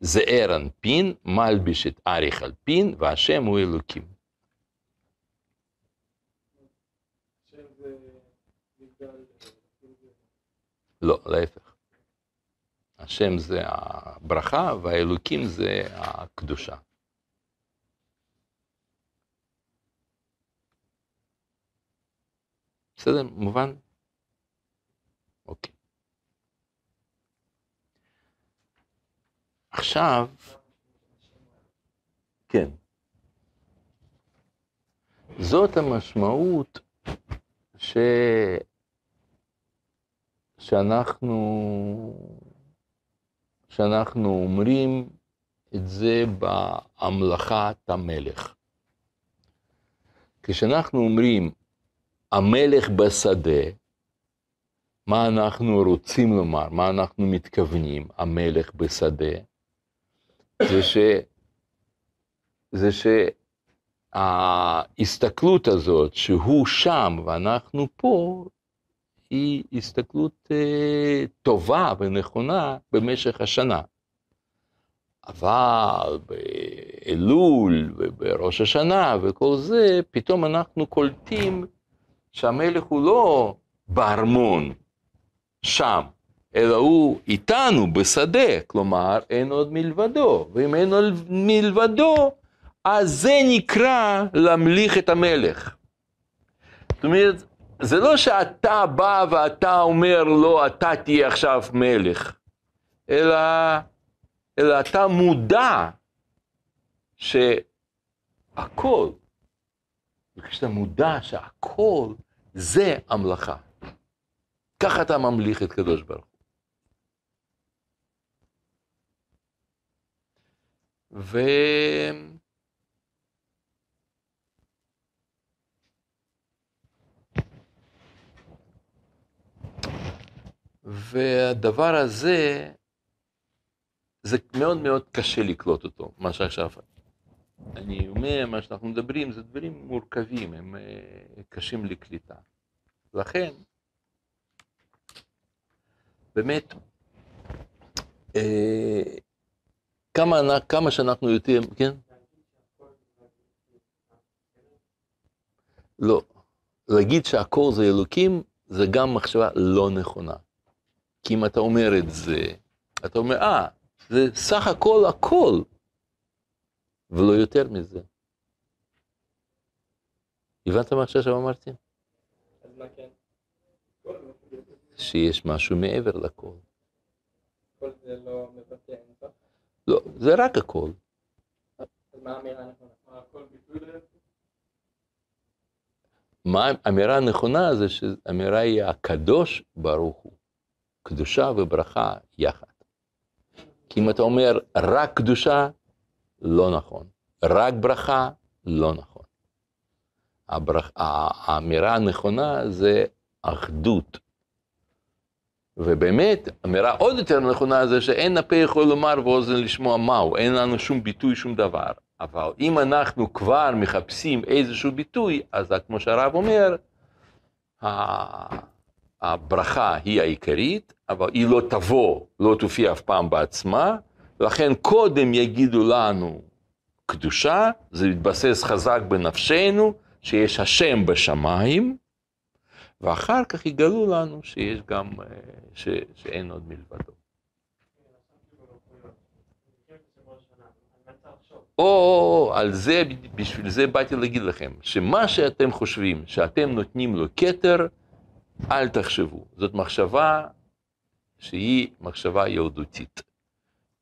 זעיר אנפין מלביש את אריך אלפין והשם הוא אלוקים. לא, להפך. השם זה הברכה והאלוקים זה הקדושה. בסדר? מובן? אוקיי. עכשיו, כן. זאת המשמעות ש... שאנחנו, שאנחנו אומרים את זה בהמלכת המלך. כשאנחנו אומרים המלך בשדה, מה אנחנו רוצים לומר, מה אנחנו מתכוונים, המלך בשדה, זה ש... זה שההסתכלות הזאת, שהוא שם ואנחנו פה, היא הסתכלות אה, טובה ונכונה במשך השנה. אבל באלול ובראש השנה וכל זה, פתאום אנחנו קולטים שהמלך הוא לא בארמון, שם, אלא הוא איתנו בשדה, כלומר אין עוד מלבדו, ואם אין עוד מלבדו, אז זה נקרא להמליך את המלך. זאת אומרת, זה לא שאתה בא ואתה אומר לו, לא, אתה תהיה עכשיו מלך, אלא, אלא אתה מודע שהכל, וכשאתה מודע שהכל זה המלאכה. ככה אתה ממליך את קדוש ברוך הוא. ו... והדבר הזה, זה מאוד מאוד קשה לקלוט אותו, מה שעכשיו אני אומר, מה שאנחנו מדברים, זה דברים מורכבים, הם אה, קשים לקליטה. לכן, באמת, אה, כמה, כמה שאנחנו יותר, כן? לא. להגיד שהכל זה אלוקים, זה גם מחשבה לא נכונה. כי אם אתה אומר את זה, אתה אומר, אה, זה סך הכל הכל, ולא יותר מזה. הבנת מה שעכשיו אמרתי? אז מה כן? שיש משהו מעבר לכל. כל זה לא מבטא אינסוף? לא, זה רק הכל. אז מה האמירה הנכונה? מה האמירה הנכונה זה שהאמירה היא הקדוש ברוך הוא. קדושה וברכה יחד. כי אם אתה אומר רק קדושה, לא נכון. רק ברכה, לא נכון. הברכה, האמירה הנכונה זה אחדות. ובאמת, אמירה עוד יותר נכונה זה שאין הפה יכול לומר ואוזן לשמוע מהו, אין לנו שום ביטוי, שום דבר. אבל אם אנחנו כבר מחפשים איזשהו ביטוי, אז כמו שהרב אומר, הברכה היא העיקרית, אבל היא לא תבוא, לא תופיע אף פעם בעצמה, לכן קודם יגידו לנו קדושה, זה יתבסס חזק בנפשנו, שיש השם בשמיים, ואחר כך יגלו לנו שיש גם, אה, ש, שאין עוד מלבדו. או, על זה, בשביל זה באתי להגיד לכם, שמה שאתם חושבים שאתם נותנים לו כתר, אל תחשבו. זאת מחשבה שהיא מחשבה ילדותית.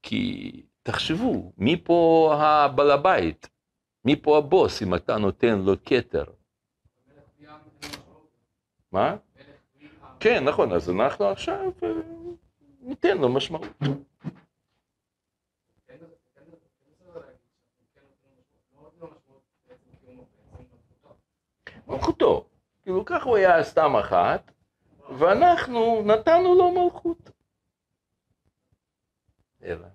כי תחשבו, מי פה הבעל הבית? מי פה הבוס אם אתה נותן לו כתר? מה? כן, נכון, אז אנחנו עכשיו אה, ניתן לו משמעות. מלכותו. כאילו ככה הוא היה סתם אחת, ואנחנו נתנו לו מלכות. אלא.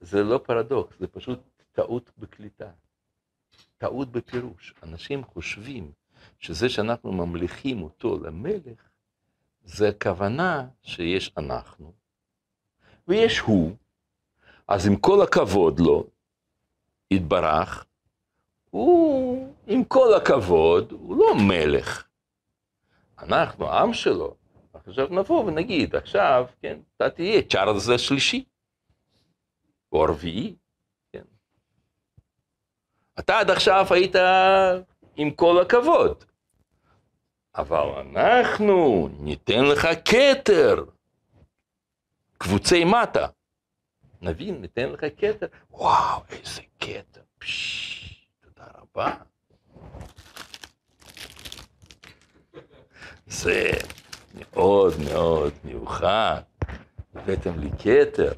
זה לא פרדוקס, זה פשוט טעות בקליטה. טעות בפירוש. אנשים חושבים שזה שאנחנו ממליכים אותו למלך, זה הכוונה שיש אנחנו, ויש הוא, אז עם כל הכבוד לו, יתברך, הוא, עם כל הכבוד, הוא לא מלך. אנחנו, העם שלו, עכשיו נבוא ונגיד, עכשיו, כן, אתה תהיה צ'ארלס השלישי, או הרביעי, כן. אתה עד עכשיו היית עם כל הכבוד, אבל אנחנו ניתן לך כתר, קבוצי מטה. נבין, ניתן לך כתר. וואו, איזה כתר. תודה רבה. זה מאוד מאוד מיוחד. הבאתם לי כתר.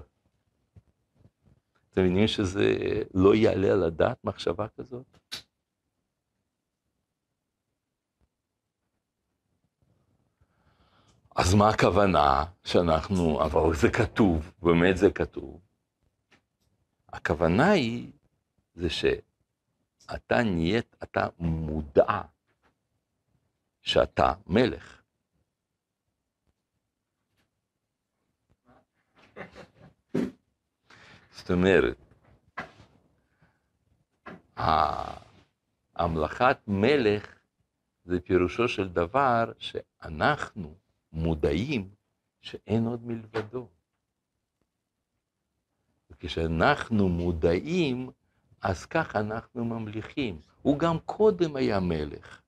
אתם מבינים שזה לא יעלה על הדעת מחשבה כזאת? אז מה הכוונה שאנחנו, אבל זה כתוב, באמת זה כתוב. הכוונה היא, זה שאתה נהיית, אתה מודע שאתה מלך. זאת אומרת, המלאכת מלך זה פירושו של דבר שאנחנו מודעים שאין עוד מלבדו. וכשאנחנו מודעים, אז כך אנחנו ממליכים. הוא גם קודם היה מלך.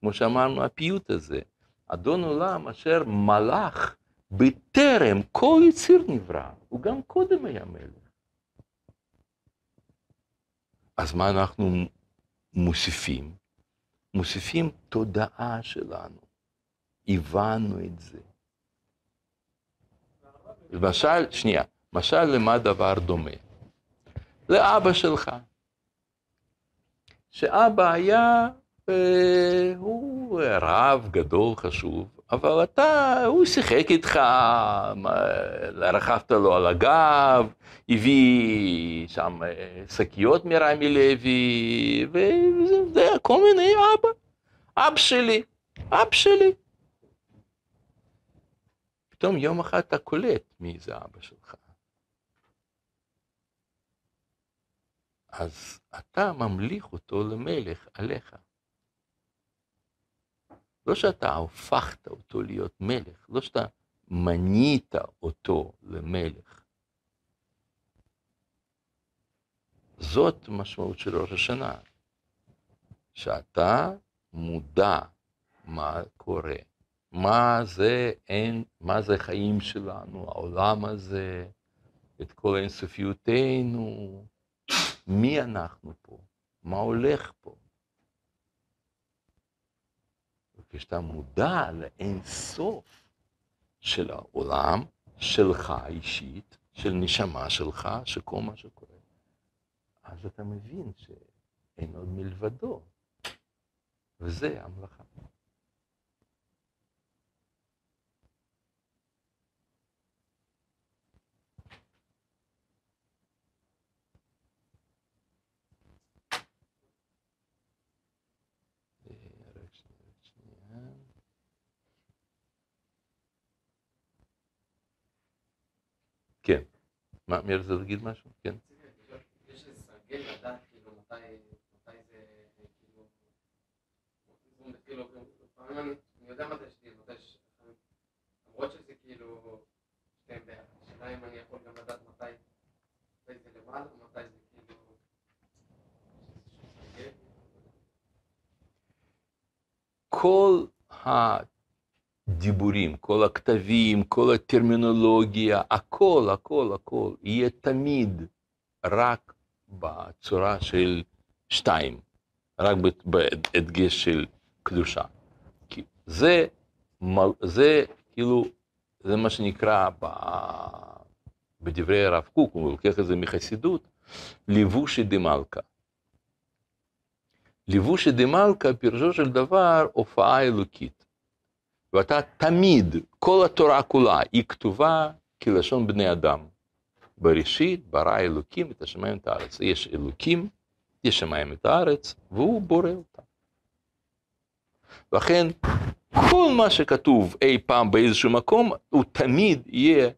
כמו שאמרנו, הפיוט הזה, אדון עולם אשר מלך בטרם כל יציר נברא, הוא גם קודם היה מלך. אז מה אנחנו מוסיפים? מוסיפים תודעה שלנו. הבנו את זה. למשל, שנייה, משל למה דבר דומה? לאבא שלך. שאבא היה, אה, הוא רב גדול, חשוב, אבל אתה, הוא שיחק איתך, רכבת לו על הגב, הביא שם אה, שקיות מרמי לוי, וזה כל מיני אבא. אבא שלי, אבא שלי. פתאום יום אחד אתה קולט מי זה אבא שלך. אז אתה ממליך אותו למלך עליך. לא שאתה הפכת אותו להיות מלך, לא שאתה מנית אותו למלך. זאת משמעות של ראש השנה, שאתה מודע מה קורה, מה זה אין, מה זה חיים שלנו, העולם הזה, את כל האינסופיותנו, מי אנחנו פה, מה הולך פה. וכשאתה מודע לאין סוף של העולם, שלך אישית, של נשמה שלך, של כל מה שקורה, אז אתה מבין שאין עוד מלבדו, וזה המלאכה. מה, מי רצה להגיד משהו? כן. יש איזה סרגל לדעת כאילו מתי, מתי זה כאילו, זה כאילו, לפעמים אני, אני יודע מתי שתהיה, מתי ש... למרות שזה כאילו, שתיהם ביחד, השאלה אם אני יכול גם לדעת מתי, מתי זה לבד, או מתי זה כאילו, סרגל. כל הדיבורים, כל הכתבים, כל הטרמינולוגיה, הכל, הכל, הכל, יהיה תמיד רק בצורה של שתיים, רק בהדגש של קדושה. כי זה, זה כאילו, זה מה שנקרא ב, בדברי הרב קוק, הוא לוקח את זה מחסידות, לבושי דמלכה. לבושי דמלכה, פירושו של דבר, הופעה אלוקית. ואתה תמיד, כל התורה כולה, היא כתובה כלשון בני אדם. בראשית ברא אלוקים את השמיים ואת הארץ. יש אלוקים, יש שמיים ואת הארץ, והוא בורא אותם. לכן, כל מה שכתוב אי פעם באיזשהו מקום, הוא תמיד יהיה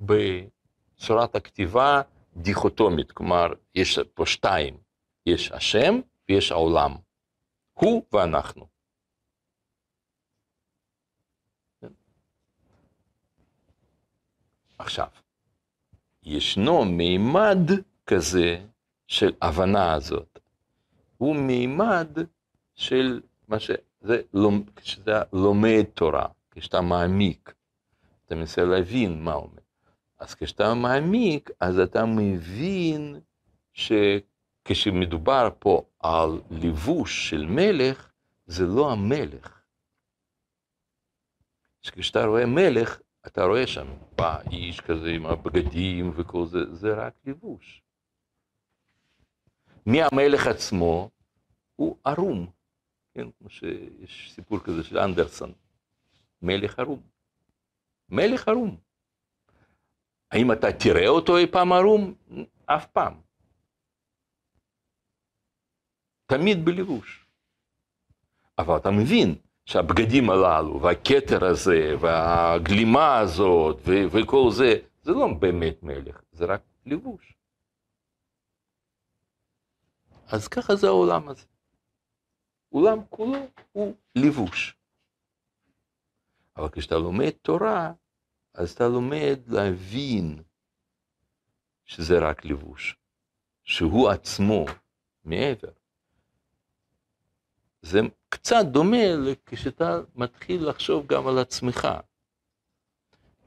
בצורת הכתיבה דיכוטומית. כלומר, יש פה שתיים, יש השם ויש העולם. הוא ואנחנו. עכשיו, ישנו מימד כזה של הבנה הזאת. הוא מימד של מה ש... זה כשאתה לומד תורה, כשאתה מעמיק, אתה מנסה להבין מה הוא אומר. אז כשאתה מעמיק, אז אתה מבין שכשמדובר פה על לבוש של מלך, זה לא המלך. כשאתה רואה מלך, אתה רואה שם, בא איש כזה עם הבגדים וכל זה, זה רק לבוש. מי המלך עצמו? הוא ערום. כן, כמו שיש סיפור כזה של אנדרסון, מלך ערום. מלך ערום. האם אתה תראה אותו אי פעם ערום? אף פעם. תמיד בלבוש. אבל אתה מבין שהבגדים הללו, והכתר הזה, והגלימה הזאת, ו- וכל זה, זה לא באמת מלך, זה רק לבוש. אז ככה זה העולם הזה. עולם כולו הוא לבוש. אבל כשאתה לומד תורה, אז אתה לומד להבין שזה רק לבוש, שהוא עצמו מעבר. זה קצת דומה כשאתה מתחיל לחשוב גם על עצמך.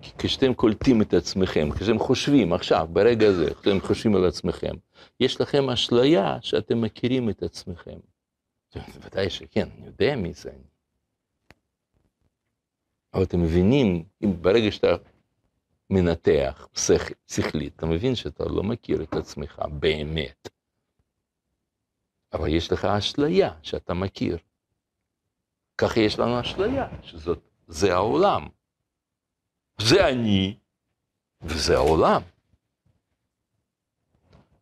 כי כשאתם קולטים את עצמכם, כשאתם חושבים עכשיו, ברגע הזה, כשאתם חושבים על עצמכם, יש לכם אשליה שאתם מכירים את עצמכם. ודאי שכן, אני יודע מי זה אני. אבל אתם מבינים, אם ברגע שאתה מנתח שכל, שכלית, אתה מבין שאתה לא מכיר את עצמך באמת. אבל יש לך אשליה שאתה מכיר. ככה יש לנו אשליה, שזאת, זה העולם. זה אני, וזה העולם.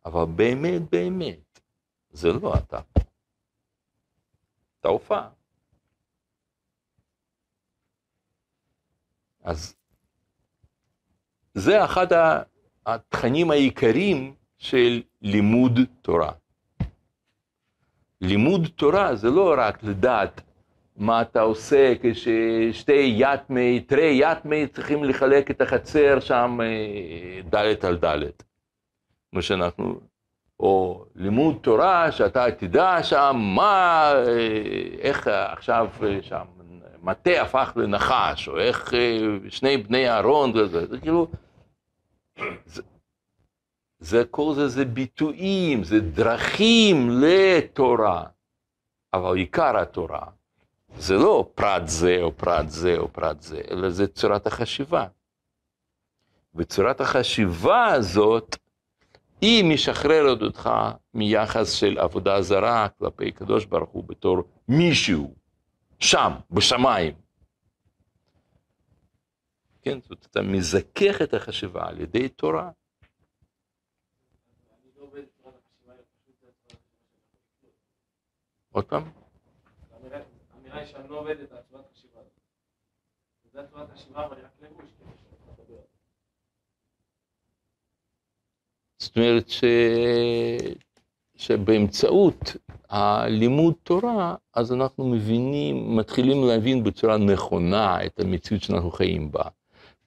אבל באמת, באמת, זה לא אתה. אתה הופעה. אז זה אחד התכנים העיקריים של לימוד תורה. לימוד תורה זה לא רק לדעת מה אתה עושה כששתי יתמי, תרי יתמי צריכים לחלק את החצר שם אה, ד' על ד'. כמו שאנחנו, או לימוד תורה שאתה תדע שם מה, אה, איך עכשיו אה, שם מטה הפך לנחש, או איך שני בני אהרון, זה, זה כאילו, זה, זה כל זה, זה ביטויים, זה דרכים לתורה, אבל עיקר התורה זה לא פרט זה או פרט זה או פרט זה, אלא זה צורת החשיבה. וצורת החשיבה הזאת, היא משחררת אותך מיחס של עבודה זרה כלפי קדוש ברוך הוא בתור מישהו, שם, בשמיים. כן, זאת אומרת, אתה מזכך את החשיבה על ידי תורה. אני לא עובד בצורת החשיבה, אלא פשוט זה הצורת החשיבה של עוד פעם? האמירה- היא שאני לא עובד את הצורת החשיבה הזאת. זה הצורת החשיבה, אבל רק לבוש. זאת אומרת ש... שבאמצעות הלימוד תורה, אז אנחנו מבינים, מתחילים להבין בצורה נכונה את המציאות שאנחנו חיים בה.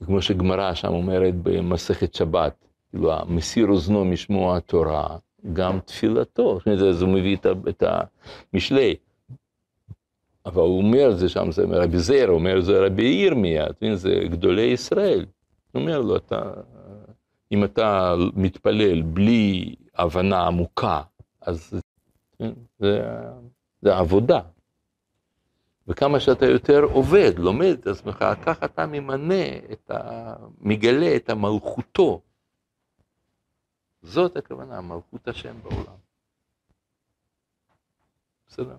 כמו שגמרא שם אומרת במסכת שבת, כאילו המסיר אוזנו משמוע התורה, גם תפילתו, אז הוא מביא את המשלי. אבל הוא אומר זה שם, זה רבי זר, הוא אומר זה רבי ירמיה, זה גדולי ישראל. הוא אומר לו, אתה, אם אתה מתפלל בלי הבנה עמוקה, אז זה, זה עבודה. וכמה שאתה יותר עובד, לומד את עצמך, ככה אתה ממנה, את ה... מגלה את המלכותו. זאת הכוונה, מלכות השם בעולם. בסדר?